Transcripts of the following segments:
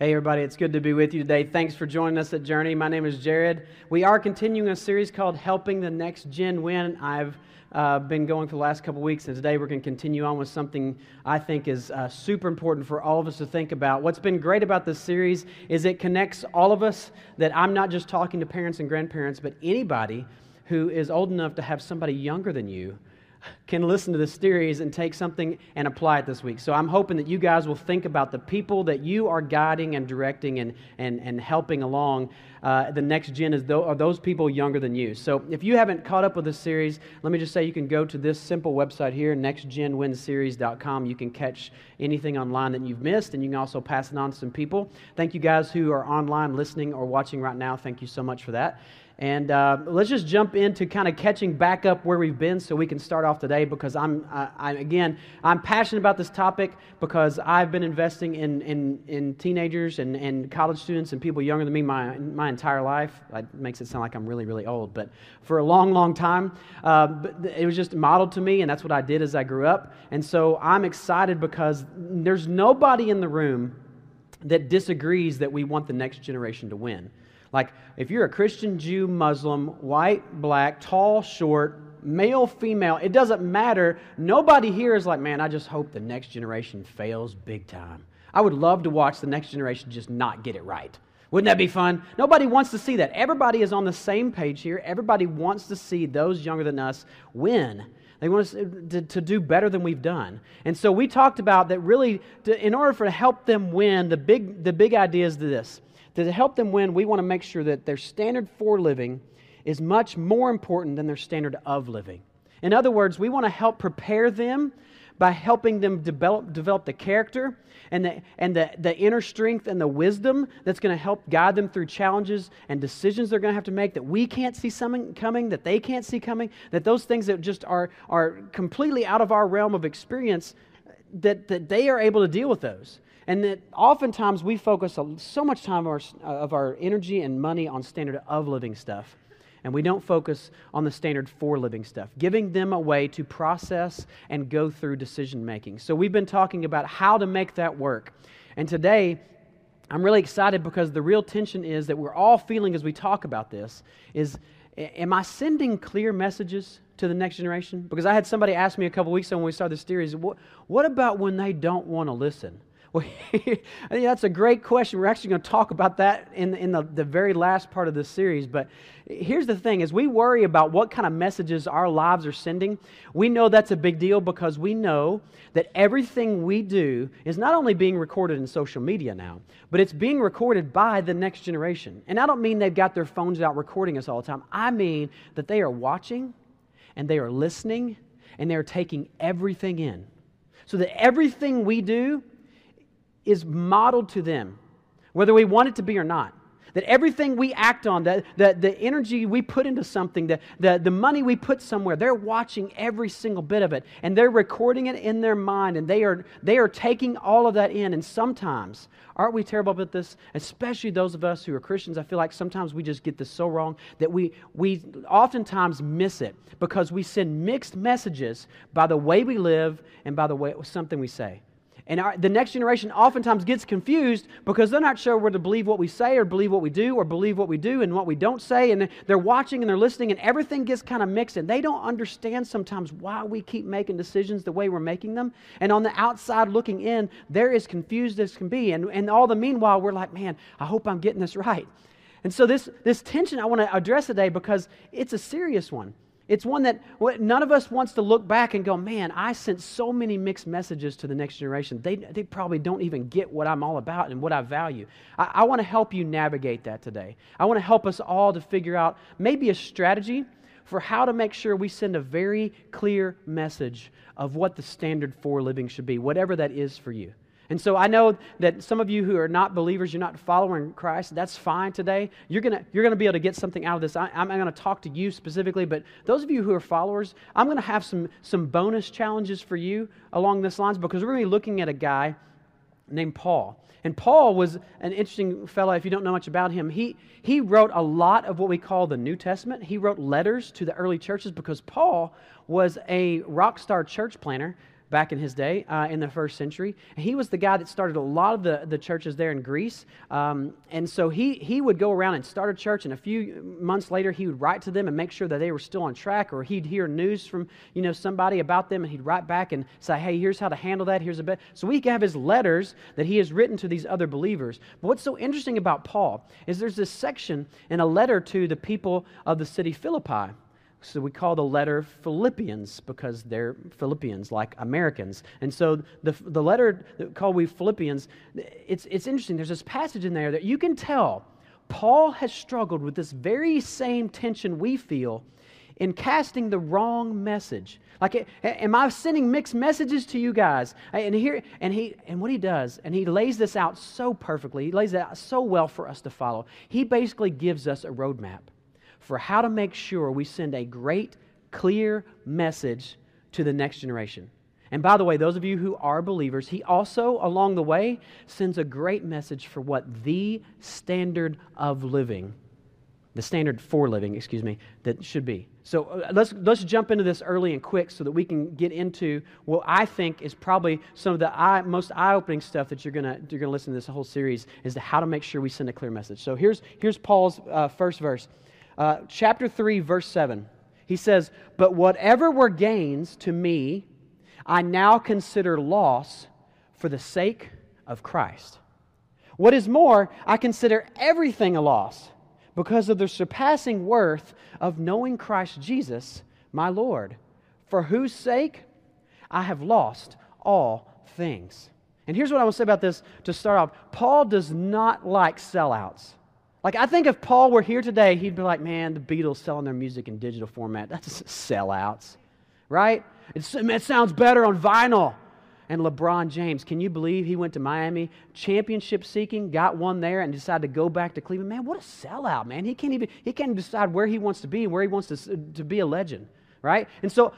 Hey, everybody, it's good to be with you today. Thanks for joining us at Journey. My name is Jared. We are continuing a series called Helping the Next Gen Win. I've uh, been going for the last couple weeks, and today we're going to continue on with something I think is uh, super important for all of us to think about. What's been great about this series is it connects all of us, that I'm not just talking to parents and grandparents, but anybody who is old enough to have somebody younger than you can listen to this series and take something and apply it this week. So I'm hoping that you guys will think about the people that you are guiding and directing and, and, and helping along. Uh, the next gen is th- are those people younger than you. So if you haven't caught up with this series, let me just say you can go to this simple website here, nextgenwinseries.com. You can catch anything online that you've missed, and you can also pass it on to some people. Thank you guys who are online listening or watching right now. Thank you so much for that. And uh, let's just jump into kind of catching back up where we've been so we can start off today because I'm, I, I, again, I'm passionate about this topic because I've been investing in, in, in teenagers and, and college students and people younger than me my, my entire life. It makes it sound like I'm really, really old, but for a long, long time, uh, it was just modeled to me, and that's what I did as I grew up. And so I'm excited because there's nobody in the room that disagrees that we want the next generation to win. Like, if you're a Christian, Jew, Muslim, white, black, tall, short, male, female, it doesn't matter. Nobody here is like, man, I just hope the next generation fails big time. I would love to watch the next generation just not get it right. Wouldn't that be fun? Nobody wants to see that. Everybody is on the same page here. Everybody wants to see those younger than us win. They want us to, to, do better than we've done. And so we talked about that really, to, in order for to help them win, the big, the big idea is this to help them win, we want to make sure that their standard for living is much more important than their standard of living. In other words, we want to help prepare them by helping them develop, develop the character and, the, and the, the inner strength and the wisdom that's going to help guide them through challenges and decisions they're going to have to make that we can't see something coming, that they can't see coming, that those things that just are, are completely out of our realm of experience, that, that they are able to deal with those. And that oftentimes we focus so much time of our, uh, of our energy and money on standard of living stuff. And we don't focus on the standard for living stuff, giving them a way to process and go through decision making. So we've been talking about how to make that work. And today, I'm really excited because the real tension is that we're all feeling as we talk about this is am I sending clear messages to the next generation? Because I had somebody ask me a couple weeks ago when we started this series, what, what about when they don't want to listen? Well, that's a great question. We're actually going to talk about that in, in the, the very last part of this series. But here's the thing as we worry about what kind of messages our lives are sending, we know that's a big deal because we know that everything we do is not only being recorded in social media now, but it's being recorded by the next generation. And I don't mean they've got their phones out recording us all the time. I mean that they are watching and they are listening and they're taking everything in. So that everything we do is modeled to them, whether we want it to be or not. That everything we act on, that, that the energy we put into something, the, the, the money we put somewhere, they're watching every single bit of it. And they're recording it in their mind. And they are, they are taking all of that in. And sometimes, aren't we terrible about this? Especially those of us who are Christians. I feel like sometimes we just get this so wrong that we, we oftentimes miss it because we send mixed messages by the way we live and by the way something we say. And our, the next generation oftentimes gets confused because they're not sure whether to believe what we say or believe what we do or believe what we do and what we don't say. And they're watching and they're listening, and everything gets kind of mixed. And they don't understand sometimes why we keep making decisions the way we're making them. And on the outside looking in, they're as confused as can be. And, and all the meanwhile, we're like, man, I hope I'm getting this right. And so, this, this tension I want to address today because it's a serious one. It's one that none of us wants to look back and go, man, I sent so many mixed messages to the next generation. They, they probably don't even get what I'm all about and what I value. I, I want to help you navigate that today. I want to help us all to figure out maybe a strategy for how to make sure we send a very clear message of what the standard for living should be, whatever that is for you. And so I know that some of you who are not believers, you're not following Christ, that's fine today. You're going you're gonna be able to get something out of this. I, am going to talk to you specifically, but those of you who are followers, I'm going to have some, some bonus challenges for you along this lines because we're going to be looking at a guy named Paul. And Paul was an interesting fellow, if you don't know much about him. He, he wrote a lot of what we call the New Testament. He wrote letters to the early churches because Paul was a rock star church planner back in his day uh, in the first century. He was the guy that started a lot of the, the churches there in Greece. Um, and so he, he would go around and start a church, and a few months later, he would write to them and make sure that they were still on track, or he'd hear news from you know somebody about them, and he'd write back and say, hey, here's how to handle that, here's a bit. So we have his letters that he has written to these other believers. But what's so interesting about Paul is there's this section in a letter to the people of the city Philippi. So we call the letter Philippians because they're Philippians, like Americans. And so the, the letter called we Philippians, it's, it's interesting. There's this passage in there that you can tell Paul has struggled with this very same tension we feel in casting the wrong message. Like, am I sending mixed messages to you guys? And here, and he, and what he does, and he lays this out so perfectly. He lays it out so well for us to follow. He basically gives us a roadmap for how to make sure we send a great, clear message to the next generation. And by the way, those of you who are believers, he also, along the way, sends a great message for what the standard of living, the standard for living, excuse me, that should be. So uh, let's, let's jump into this early and quick so that we can get into what I think is probably some of the eye, most eye opening stuff that you're going you're gonna listen to this whole series is to how to make sure we send a clear message. So here's, here's Paul's uh, first verse. Uh, chapter 3, verse 7. He says, But whatever were gains to me, I now consider loss for the sake of Christ. What is more, I consider everything a loss because of the surpassing worth of knowing Christ Jesus, my Lord, for whose sake I have lost all things. And here's what I want to say about this to start off Paul does not like sellouts. Like, I think if Paul were here today, he'd be like, man, the Beatles selling their music in digital format. That's sellouts, right? It's, it sounds better on vinyl. And LeBron James, can you believe he went to Miami, championship seeking, got one there, and decided to go back to Cleveland? Man, what a sellout, man. He can't even he can't decide where he wants to be and where he wants to, to be a legend, right? And so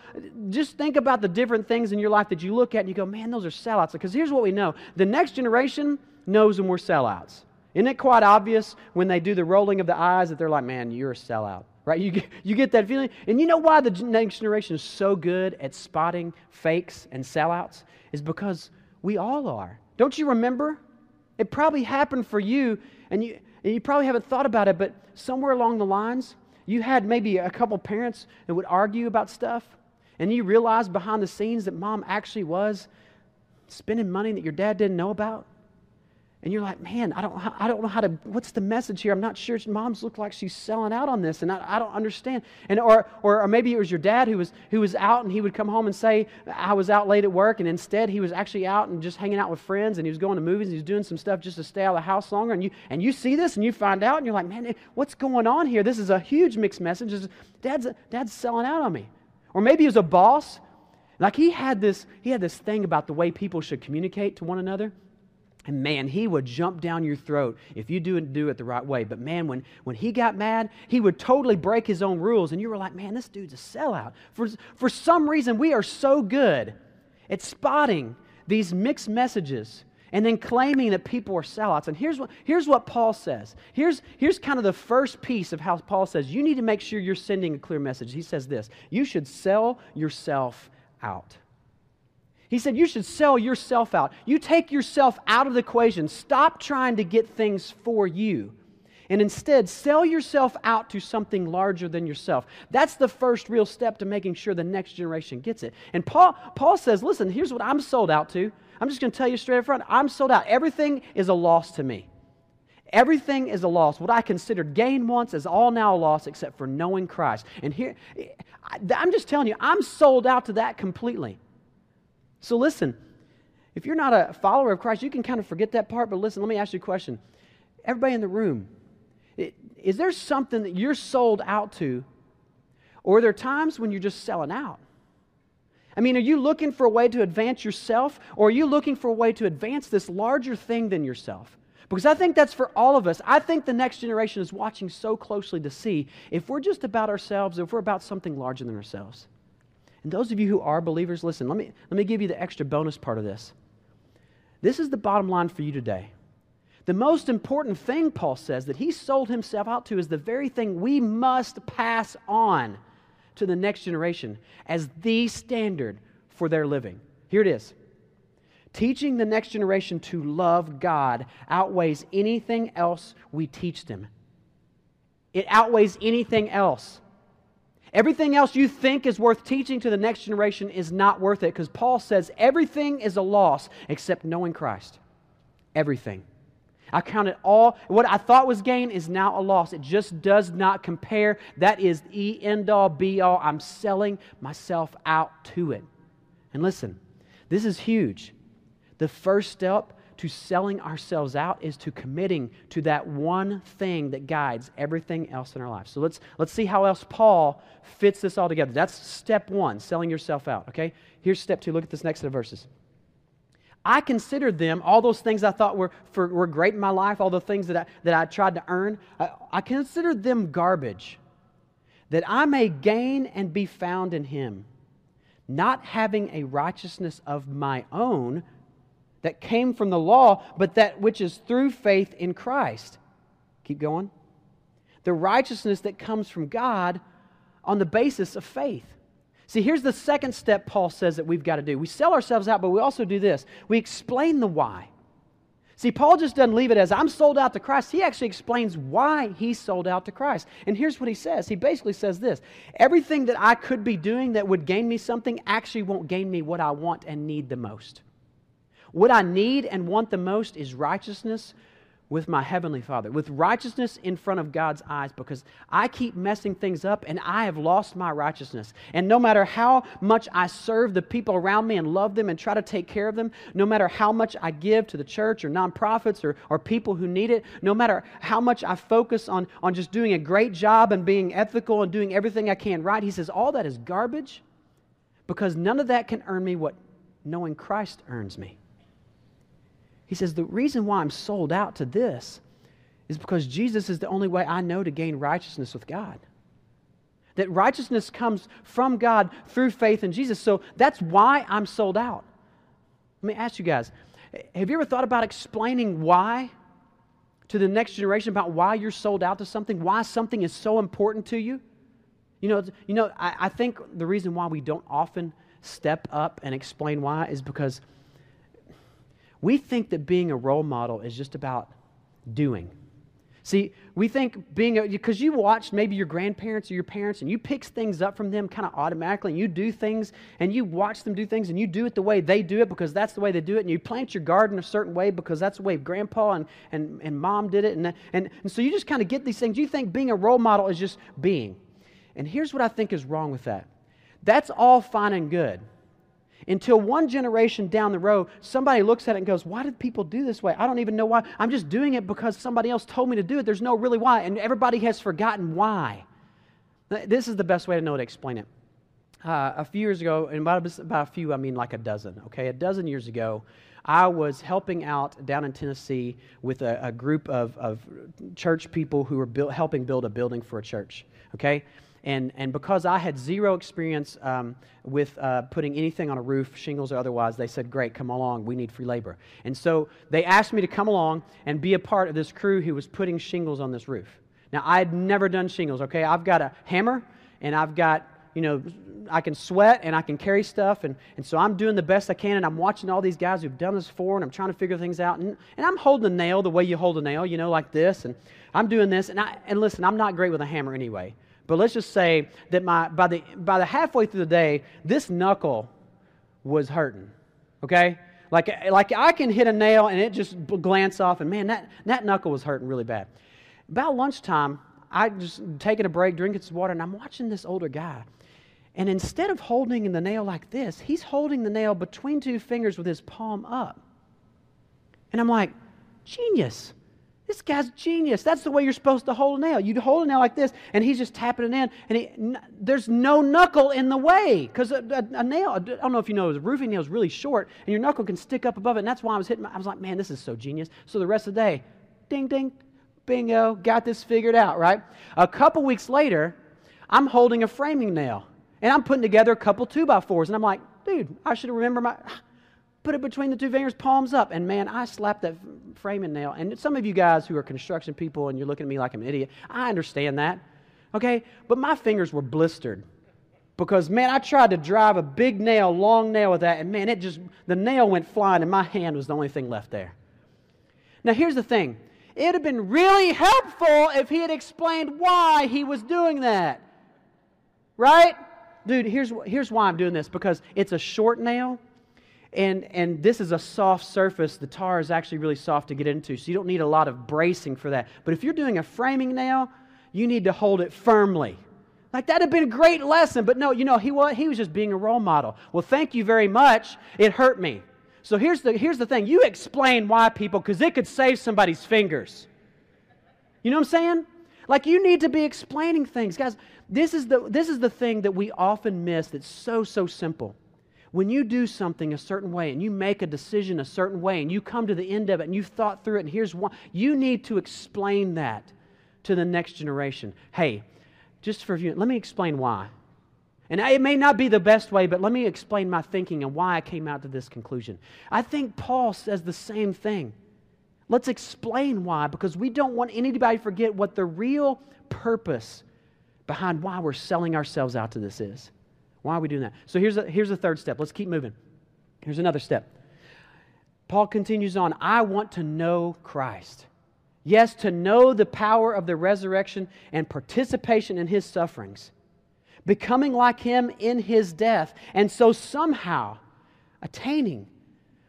just think about the different things in your life that you look at and you go, man, those are sellouts. Because here's what we know the next generation knows when we're sellouts. Isn't it quite obvious when they do the rolling of the eyes that they're like, man, you're a sellout, right? You get, you get that feeling. And you know why the next generation is so good at spotting fakes and sellouts? Is because we all are. Don't you remember? It probably happened for you, and you, and you probably haven't thought about it, but somewhere along the lines, you had maybe a couple parents that would argue about stuff, and you realized behind the scenes that mom actually was spending money that your dad didn't know about and you're like, man, I don't, I don't know how to, what's the message here? I'm not sure. Mom's look like she's selling out on this, and I, I don't understand. And, or, or, or maybe it was your dad who was, who was out, and he would come home and say, I was out late at work, and instead he was actually out and just hanging out with friends, and he was going to movies, and he was doing some stuff just to stay out of the house longer. And you, and you see this, and you find out, and you're like, man, what's going on here? This is a huge mixed message. Dad's, dad's selling out on me. Or maybe he was a boss. Like he had this, he had this thing about the way people should communicate to one another. And man, he would jump down your throat if you didn't do it the right way. But man, when, when he got mad, he would totally break his own rules. And you were like, man, this dude's a sellout. For, for some reason, we are so good at spotting these mixed messages and then claiming that people are sellouts. And here's what, here's what Paul says. Here's, here's kind of the first piece of how Paul says you need to make sure you're sending a clear message. He says this you should sell yourself out. He said, You should sell yourself out. You take yourself out of the equation. Stop trying to get things for you. And instead, sell yourself out to something larger than yourself. That's the first real step to making sure the next generation gets it. And Paul, Paul says, Listen, here's what I'm sold out to. I'm just going to tell you straight up front I'm sold out. Everything is a loss to me. Everything is a loss. What I considered gain once is all now a loss except for knowing Christ. And here, I'm just telling you, I'm sold out to that completely. So listen, if you're not a follower of Christ, you can kind of forget that part, but listen, let me ask you a question. Everybody in the room, is there something that you're sold out to, or are there times when you're just selling out? I mean, are you looking for a way to advance yourself, or are you looking for a way to advance this larger thing than yourself? Because I think that's for all of us. I think the next generation is watching so closely to see if we're just about ourselves, or if we're about something larger than ourselves. And those of you who are believers, listen, let me, let me give you the extra bonus part of this. This is the bottom line for you today. The most important thing, Paul says, that he sold himself out to is the very thing we must pass on to the next generation as the standard for their living. Here it is. Teaching the next generation to love God outweighs anything else we teach them. It outweighs anything else. Everything else you think is worth teaching to the next generation is not worth it because Paul says everything is a loss except knowing Christ. Everything. I count it all. What I thought was gain is now a loss. It just does not compare. That is the end all be all. I'm selling myself out to it. And listen, this is huge. The first step to selling ourselves out is to committing to that one thing that guides everything else in our life. So let's, let's see how else Paul fits this all together. That's step one, selling yourself out, okay? Here's step two. Look at this next set of verses. I considered them, all those things I thought were, for, were great in my life, all the things that I, that I tried to earn, I, I considered them garbage, that I may gain and be found in Him, not having a righteousness of my own that came from the law, but that which is through faith in Christ. Keep going. The righteousness that comes from God on the basis of faith. See, here's the second step Paul says that we've got to do. We sell ourselves out, but we also do this we explain the why. See, Paul just doesn't leave it as I'm sold out to Christ. He actually explains why he's sold out to Christ. And here's what he says He basically says this Everything that I could be doing that would gain me something actually won't gain me what I want and need the most. What I need and want the most is righteousness with my Heavenly Father, with righteousness in front of God's eyes, because I keep messing things up and I have lost my righteousness. And no matter how much I serve the people around me and love them and try to take care of them, no matter how much I give to the church or nonprofits or, or people who need it, no matter how much I focus on, on just doing a great job and being ethical and doing everything I can right, he says, all that is garbage because none of that can earn me what knowing Christ earns me. He says, The reason why I'm sold out to this is because Jesus is the only way I know to gain righteousness with God. That righteousness comes from God through faith in Jesus. So that's why I'm sold out. Let me ask you guys have you ever thought about explaining why to the next generation about why you're sold out to something, why something is so important to you? You know, you know I, I think the reason why we don't often step up and explain why is because we think that being a role model is just about doing. See, we think being, a, because you watched maybe your grandparents or your parents and you pick things up from them kind of automatically and you do things and you watch them do things and you do it the way they do it because that's the way they do it and you plant your garden a certain way because that's the way grandpa and, and, and mom did it. And, and, and so you just kind of get these things. You think being a role model is just being. And here's what I think is wrong with that that's all fine and good until one generation down the road, somebody looks at it and goes, Why did people do this way? I don't even know why. I'm just doing it because somebody else told me to do it. There's no really why. And everybody has forgotten why. This is the best way to know to explain it. Uh, a few years ago, and by, about a few, I mean like a dozen, okay? A dozen years ago, I was helping out down in Tennessee with a, a group of, of church people who were helping build a building for a church, okay? And, and because I had zero experience um, with uh, putting anything on a roof, shingles or otherwise, they said, Great, come along. We need free labor. And so they asked me to come along and be a part of this crew who was putting shingles on this roof. Now, I had never done shingles, okay? I've got a hammer and I've got, you know, I can sweat and I can carry stuff. And, and so I'm doing the best I can. And I'm watching all these guys who've done this before and I'm trying to figure things out. And, and I'm holding a nail the way you hold a nail, you know, like this. And I'm doing this. And, I, and listen, I'm not great with a hammer anyway. But let's just say that my, by, the, by the halfway through the day, this knuckle was hurting. Okay? Like, like I can hit a nail and it just glance off, and man, that, that knuckle was hurting really bad. About lunchtime, I just taking a break, drinking some water, and I'm watching this older guy. And instead of holding the nail like this, he's holding the nail between two fingers with his palm up. And I'm like, genius. This guy's genius. That's the way you're supposed to hold a nail. You hold a nail like this, and he's just tapping it in, and he, n- there's no knuckle in the way because a, a, a, nail. I don't know if you know, a roofing nail is really short, and your knuckle can stick up above it. And that's why I was hitting. My, I was like, man, this is so genius. So the rest of the day, ding ding, bingo, got this figured out. Right. A couple weeks later, I'm holding a framing nail, and I'm putting together a couple two by fours, and I'm like, dude, I should remember my put it between the two fingers, palms up. And man, I slapped that framing nail. And some of you guys who are construction people and you're looking at me like I'm an idiot, I understand that. Okay? But my fingers were blistered. because man, I tried to drive a big nail, long nail with that, and man, it just the nail went flying, and my hand was the only thing left there. Now, here's the thing it would have been really helpful if he had explained why he was doing that. Right? Dude, here's, here's why I'm doing this because it's a short nail, and, and this is a soft surface. The tar is actually really soft to get into, so you don't need a lot of bracing for that. But if you're doing a framing nail, you need to hold it firmly. Like that'd have been a great lesson, but no, you know, he was, he was just being a role model. Well, thank you very much. It hurt me. So here's the, here's the thing you explain why, people, because it could save somebody's fingers. You know what I'm saying? Like you need to be explaining things. Guys, this is the, this is the thing that we often miss that's so, so simple. When you do something a certain way and you make a decision a certain way and you come to the end of it and you've thought through it and here's one, you need to explain that to the next generation. Hey, just for you, let me explain why. And it may not be the best way, but let me explain my thinking and why I came out to this conclusion. I think Paul says the same thing. Let's explain why, because we don't want anybody to forget what the real purpose behind why we're selling ourselves out to this is. Why are we doing that? So here's a, here's the third step. Let's keep moving. Here's another step. Paul continues on I want to know Christ. Yes, to know the power of the resurrection and participation in his sufferings becoming like him in his death, and so somehow attaining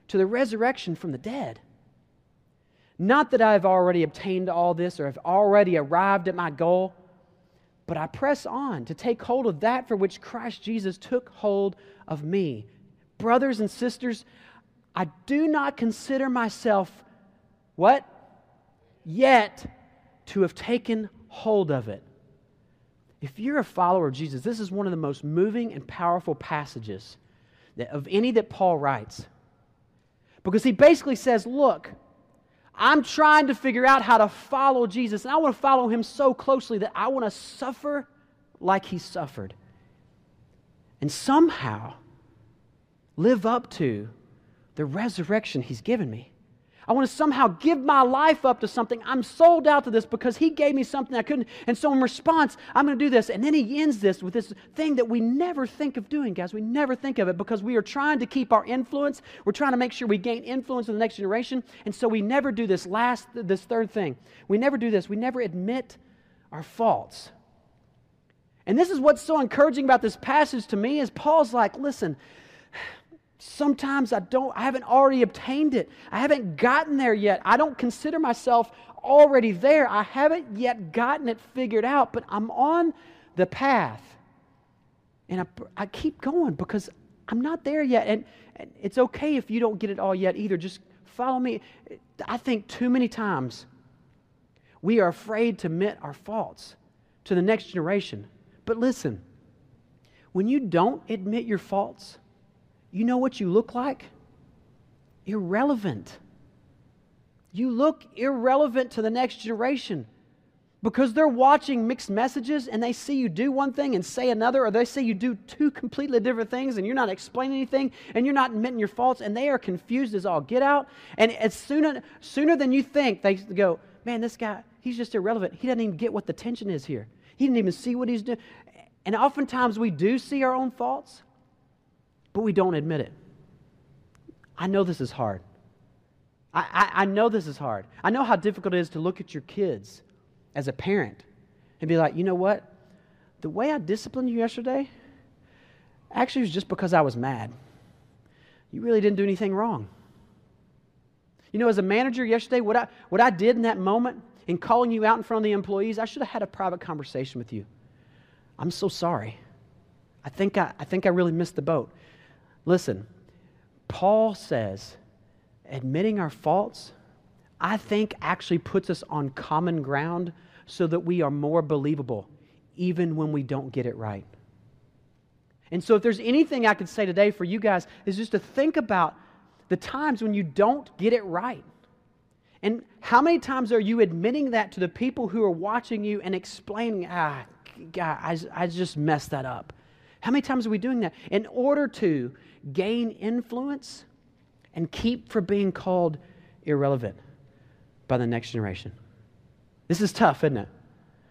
to the resurrection from the dead. Not that I've already obtained all this or have already arrived at my goal, but I press on to take hold of that for which Christ Jesus took hold of me. Brothers and sisters, I do not consider myself what? Yet to have taken hold of it. If you're a follower of Jesus, this is one of the most moving and powerful passages that, of any that Paul writes. Because he basically says, Look, I'm trying to figure out how to follow Jesus, and I want to follow him so closely that I want to suffer like he suffered. And somehow live up to the resurrection he's given me. I want to somehow give my life up to something. I'm sold out to this because he gave me something I couldn't. And so, in response, I'm going to do this. And then he ends this with this thing that we never think of doing, guys. We never think of it because we are trying to keep our influence. We're trying to make sure we gain influence in the next generation. And so, we never do this last, this third thing. We never do this. We never admit our faults. And this is what's so encouraging about this passage to me is Paul's like, listen, sometimes I don't, I haven't already obtained it. I haven't gotten there yet. I don't consider myself already there. I haven't yet gotten it figured out, but I'm on the path. And I, I keep going because I'm not there yet. And, and it's okay if you don't get it all yet either. Just follow me. I think too many times we are afraid to admit our faults to the next generation. But listen, when you don't admit your faults, you know what you look like? Irrelevant. You look irrelevant to the next generation because they're watching mixed messages and they see you do one thing and say another, or they see you do two completely different things and you're not explaining anything and you're not admitting your faults and they are confused as all get out. And as sooner, sooner than you think, they go, man, this guy, he's just irrelevant. He doesn't even get what the tension is here. He didn't even see what he's doing. And oftentimes we do see our own faults, but we don't admit it. I know this is hard. I, I, I, know this is hard. I know how difficult it is to look at your kids as a parent and be like, you know what? The way I disciplined you yesterday actually was just because I was mad. You really didn't do anything wrong. You know, as a manager yesterday, what I, what I did in that moment in calling you out in front of the employees, I should have had a private conversation with you. I'm so sorry. I think I, I think I really missed the boat. Listen, Paul says admitting our faults, I think, actually puts us on common ground so that we are more believable, even when we don't get it right. And so, if there's anything I could say today for you guys, is just to think about the times when you don't get it right. And how many times are you admitting that to the people who are watching you and explaining, ah, God, I, I just messed that up? How many times are we doing that? In order to gain influence and keep from being called irrelevant by the next generation. This is tough, isn't it?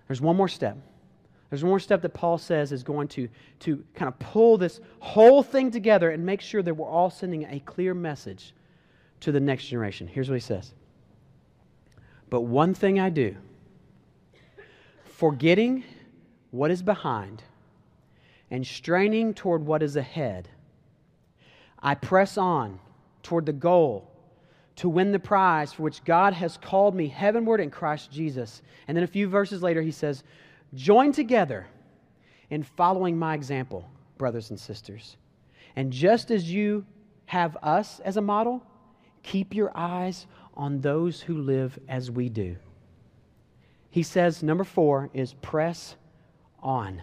There's one more step. There's one more step that Paul says is going to, to kind of pull this whole thing together and make sure that we're all sending a clear message to the next generation. Here's what he says But one thing I do, forgetting what is behind and straining toward what is ahead, I press on toward the goal to win the prize for which God has called me heavenward in Christ Jesus. And then a few verses later, he says, Join together in following my example, brothers and sisters. And just as you have us as a model, keep your eyes on those who live as we do. He says, number four is press on.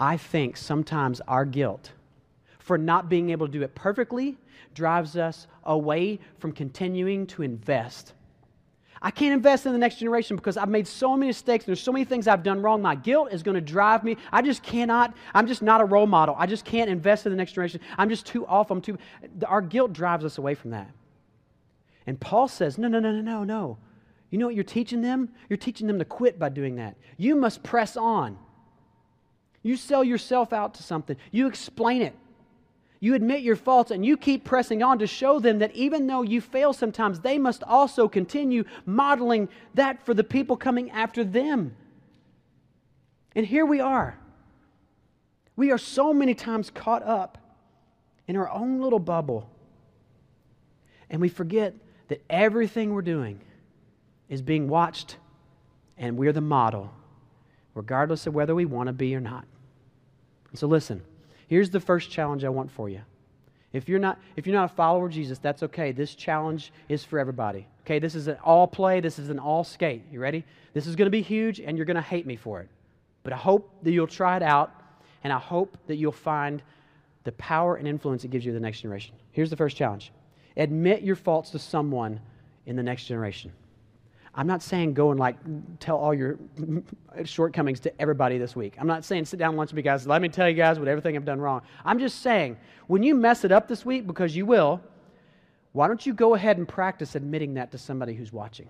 I think sometimes our guilt for not being able to do it perfectly drives us away from continuing to invest I can't invest in the next generation because I've made so many mistakes. and There's so many things I've done wrong. My guilt is going to drive me. I just cannot. I'm just not a role model. I just can't invest in the next generation. I'm just too off. I'm too. Our guilt drives us away from that. And Paul says, no, no, no, no, no, no. You know what you're teaching them? You're teaching them to quit by doing that. You must press on. You sell yourself out to something. You explain it. You admit your faults and you keep pressing on to show them that even though you fail sometimes, they must also continue modeling that for the people coming after them. And here we are. We are so many times caught up in our own little bubble. And we forget that everything we're doing is being watched and we're the model, regardless of whether we want to be or not. So listen. Here's the first challenge I want for you. If you're not if you're not a follower of Jesus, that's okay. This challenge is for everybody. Okay, this is an all play, this is an all skate. You ready? This is going to be huge and you're going to hate me for it. But I hope that you'll try it out and I hope that you'll find the power and influence it gives you the next generation. Here's the first challenge. Admit your faults to someone in the next generation. I'm not saying go and like tell all your shortcomings to everybody this week. I'm not saying sit down lunch with me, guys. Let me tell you guys what everything I've done wrong. I'm just saying when you mess it up this week, because you will, why don't you go ahead and practice admitting that to somebody who's watching?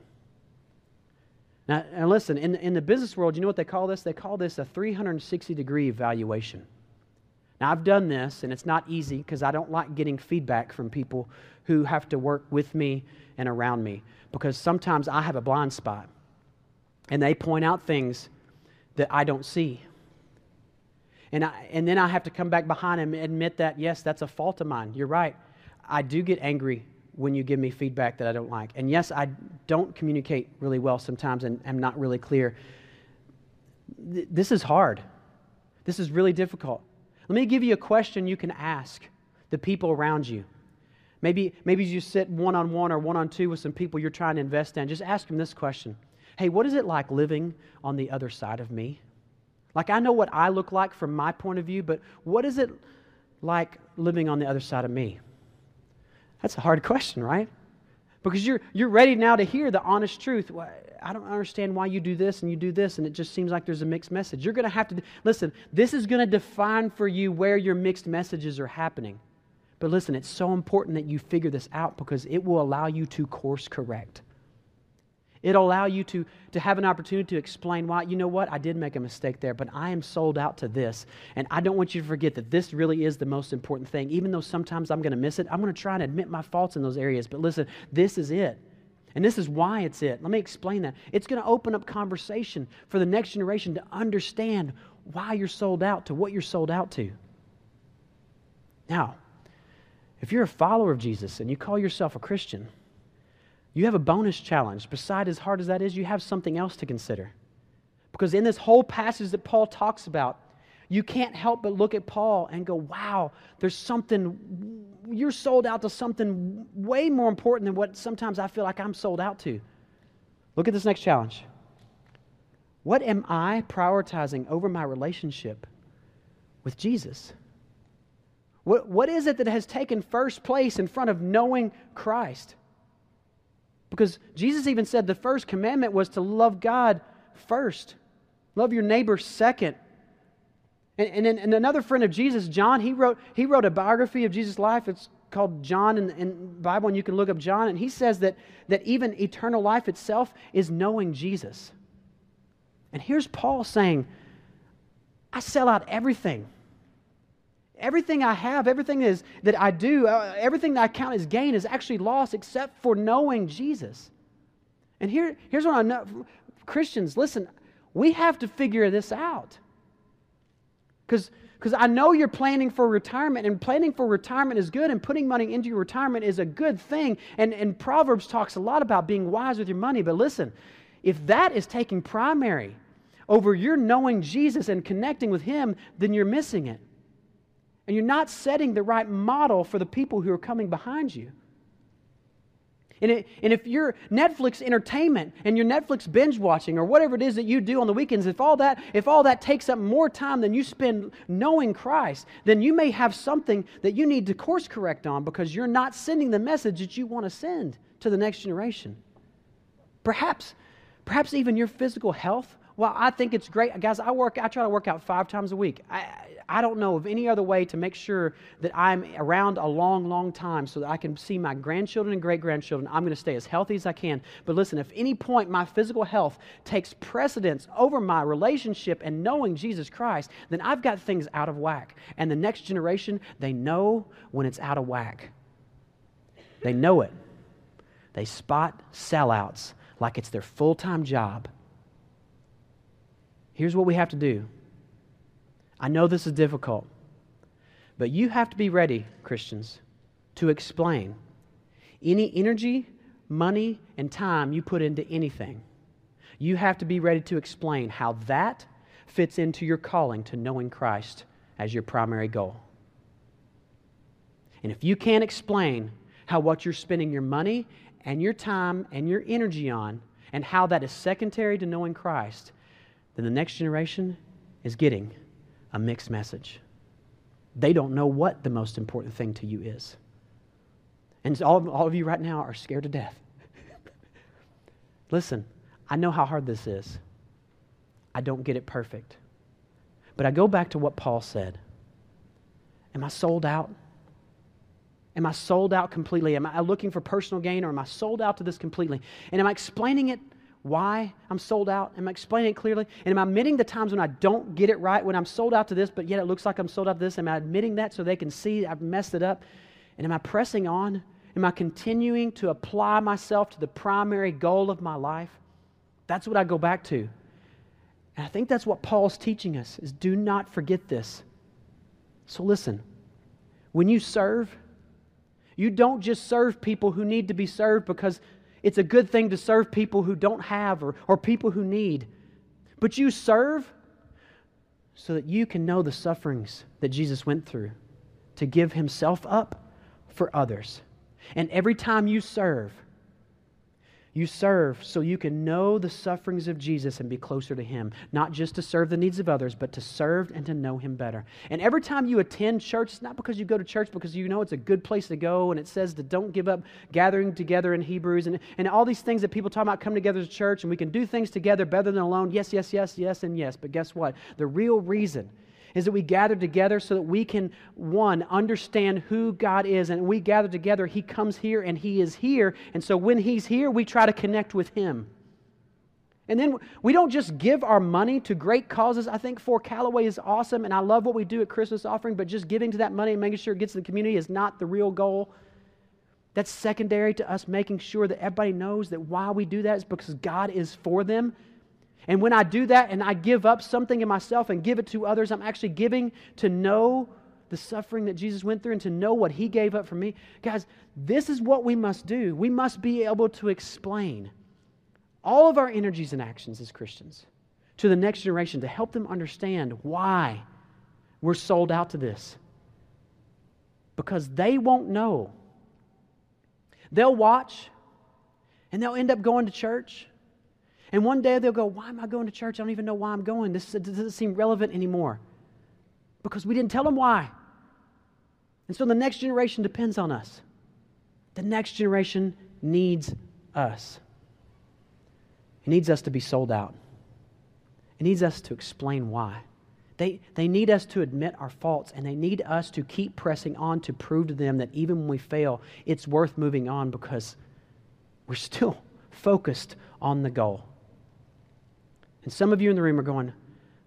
Now, listen, in, in the business world, you know what they call this? They call this a 360 degree evaluation. Now, I've done this, and it's not easy because I don't like getting feedback from people who have to work with me and around me because sometimes I have a blind spot and they point out things that I don't see. And, I, and then I have to come back behind and admit that, yes, that's a fault of mine. You're right. I do get angry when you give me feedback that I don't like. And yes, I don't communicate really well sometimes and am not really clear. Th- this is hard. This is really difficult. Let me give you a question you can ask the people around you. Maybe, maybe you sit one on one or one on two with some people you're trying to invest in. Just ask them this question Hey, what is it like living on the other side of me? Like, I know what I look like from my point of view, but what is it like living on the other side of me? That's a hard question, right? Because you're, you're ready now to hear the honest truth. I don't understand why you do this and you do this, and it just seems like there's a mixed message. You're going to have to, listen, this is going to define for you where your mixed messages are happening. But listen, it's so important that you figure this out because it will allow you to course correct. It'll allow you to, to have an opportunity to explain why, you know what, I did make a mistake there, but I am sold out to this. And I don't want you to forget that this really is the most important thing. Even though sometimes I'm going to miss it, I'm going to try and admit my faults in those areas. But listen, this is it. And this is why it's it. Let me explain that. It's going to open up conversation for the next generation to understand why you're sold out to what you're sold out to. Now, if you're a follower of Jesus and you call yourself a Christian, you have a bonus challenge. Beside as hard as that is, you have something else to consider. Because in this whole passage that Paul talks about, you can't help but look at Paul and go, wow, there's something, you're sold out to something way more important than what sometimes I feel like I'm sold out to. Look at this next challenge. What am I prioritizing over my relationship with Jesus? What, what is it that has taken first place in front of knowing Christ? Because Jesus even said the first commandment was to love God first, love your neighbor second. And, and, and another friend of Jesus, John, he wrote, he wrote a biography of Jesus' life. It's called John in, in the Bible, and you can look up John. And he says that, that even eternal life itself is knowing Jesus. And here's Paul saying, I sell out everything. Everything I have, everything is, that I do, uh, everything that I count as gain is actually lost except for knowing Jesus. And here, here's what I know Christians, listen, we have to figure this out. Because because I know you're planning for retirement, and planning for retirement is good, and putting money into your retirement is a good thing. And, and Proverbs talks a lot about being wise with your money. But listen, if that is taking primary over your knowing Jesus and connecting with Him, then you're missing it. And you're not setting the right model for the people who are coming behind you. And, it, and if your Netflix entertainment and your Netflix binge watching or whatever it is that you do on the weekends, if all that, if all that takes up more time than you spend knowing Christ, then you may have something that you need to course correct on because you're not sending the message that you want to send to the next generation. Perhaps, perhaps even your physical health. Well, I think it's great. Guys, I work, I try to work out five times a week. I, I don't know of any other way to make sure that I'm around a long, long time so that I can see my grandchildren and great grandchildren. I'm going to stay as healthy as I can. But listen, if any point my physical health takes precedence over my relationship and knowing Jesus Christ, then I've got things out of whack. And the next generation, they know when it's out of whack. They know it. They spot sellouts like it's their full time job. Here's what we have to do I know this is difficult, but you have to be ready, Christians, to explain any energy, money, and time you put into anything. You have to be ready to explain how that fits into your calling to knowing Christ as your primary goal. And if you can't explain how what you're spending your money and your time and your energy on and how that is secondary to knowing Christ, then the next generation is getting a mixed message. They don't know what the most important thing to you is. And all, all of you right now are scared to death. Listen, I know how hard this is. I don't get it perfect. But I go back to what Paul said Am I sold out? Am I sold out completely? Am I looking for personal gain or am I sold out to this completely? And am I explaining it why I'm sold out? Am I explaining it clearly? And am I admitting the times when I don't get it right, when I'm sold out to this, but yet it looks like I'm sold out to this? Am I admitting that so they can see I've messed it up? And am I pressing on? Am I continuing to apply myself to the primary goal of my life? That's what I go back to. And I think that's what Paul's teaching us is do not forget this. So listen, when you serve, you don't just serve people who need to be served because it's a good thing to serve people who don't have or, or people who need. But you serve so that you can know the sufferings that Jesus went through to give himself up for others. And every time you serve, you serve so you can know the sufferings of Jesus and be closer to Him. Not just to serve the needs of others, but to serve and to know Him better. And every time you attend church, it's not because you go to church because you know it's a good place to go and it says to don't give up gathering together in Hebrews and, and all these things that people talk about come together to church and we can do things together better than alone. Yes, yes, yes, yes, and yes. But guess what? The real reason is that we gather together so that we can, one, understand who God is. And we gather together, He comes here and He is here. And so when He's here, we try to connect with Him. And then we don't just give our money to great causes. I think For Callaway is awesome, and I love what we do at Christmas offering, but just giving to that money and making sure it gets to the community is not the real goal. That's secondary to us making sure that everybody knows that why we do that is because God is for them and when I do that and I give up something in myself and give it to others, I'm actually giving to know the suffering that Jesus went through and to know what he gave up for me. Guys, this is what we must do. We must be able to explain all of our energies and actions as Christians to the next generation to help them understand why we're sold out to this. Because they won't know. They'll watch and they'll end up going to church and one day they'll go, Why am I going to church? I don't even know why I'm going. This doesn't seem relevant anymore. Because we didn't tell them why. And so the next generation depends on us. The next generation needs us. It needs us to be sold out. It needs us to explain why. They, they need us to admit our faults, and they need us to keep pressing on to prove to them that even when we fail, it's worth moving on because we're still focused on the goal. And some of you in the room are going,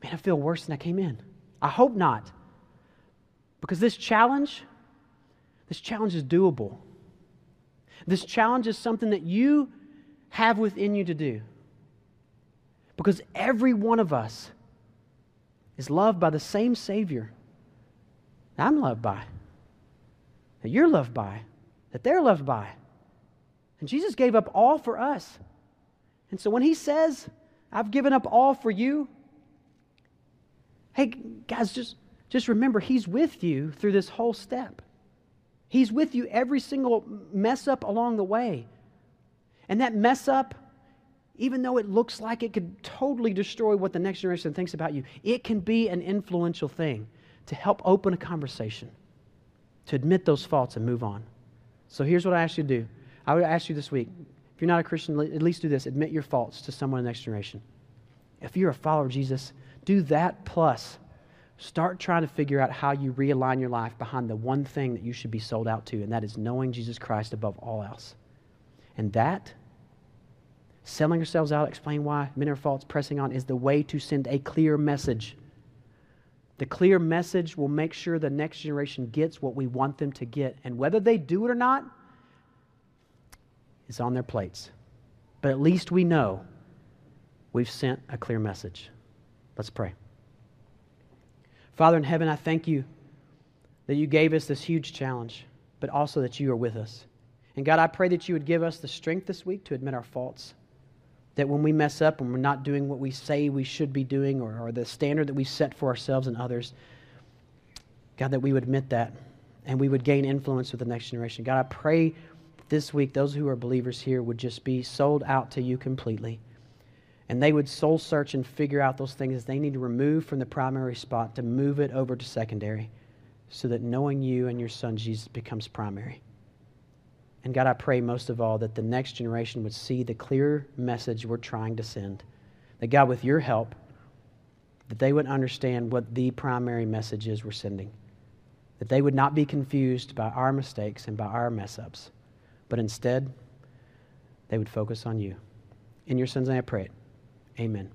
man, I feel worse than I came in. I hope not. Because this challenge, this challenge is doable. This challenge is something that you have within you to do. Because every one of us is loved by the same Savior that I'm loved by, that you're loved by, that they're loved by. And Jesus gave up all for us. And so when He says, I've given up all for you, hey, guys, just, just remember He's with you through this whole step. He's with you every single mess up along the way. And that mess up, even though it looks like it could totally destroy what the next generation thinks about you, it can be an influential thing to help open a conversation, to admit those faults and move on. So here's what I ask you to do. I would ask you this week if you're not a Christian, at least do this admit your faults to someone in the next generation. If you're a follower of Jesus, do that plus Start trying to figure out how you realign your life behind the one thing that you should be sold out to, and that is knowing Jesus Christ above all else. And that, selling yourselves out, explain why, men are false, pressing on, is the way to send a clear message. The clear message will make sure the next generation gets what we want them to get. And whether they do it or not is on their plates. But at least we know we've sent a clear message. Let's pray. Father in heaven, I thank you that you gave us this huge challenge, but also that you are with us. And God, I pray that you would give us the strength this week to admit our faults. That when we mess up and we're not doing what we say we should be doing or, or the standard that we set for ourselves and others, God, that we would admit that and we would gain influence with the next generation. God, I pray this week those who are believers here would just be sold out to you completely and they would soul search and figure out those things they need to remove from the primary spot to move it over to secondary so that knowing you and your son Jesus becomes primary. And God, I pray most of all that the next generation would see the clear message we're trying to send. That God, with your help, that they would understand what the primary message is we're sending. That they would not be confused by our mistakes and by our mess ups, but instead, they would focus on you. In your sins, I pray it. Amen.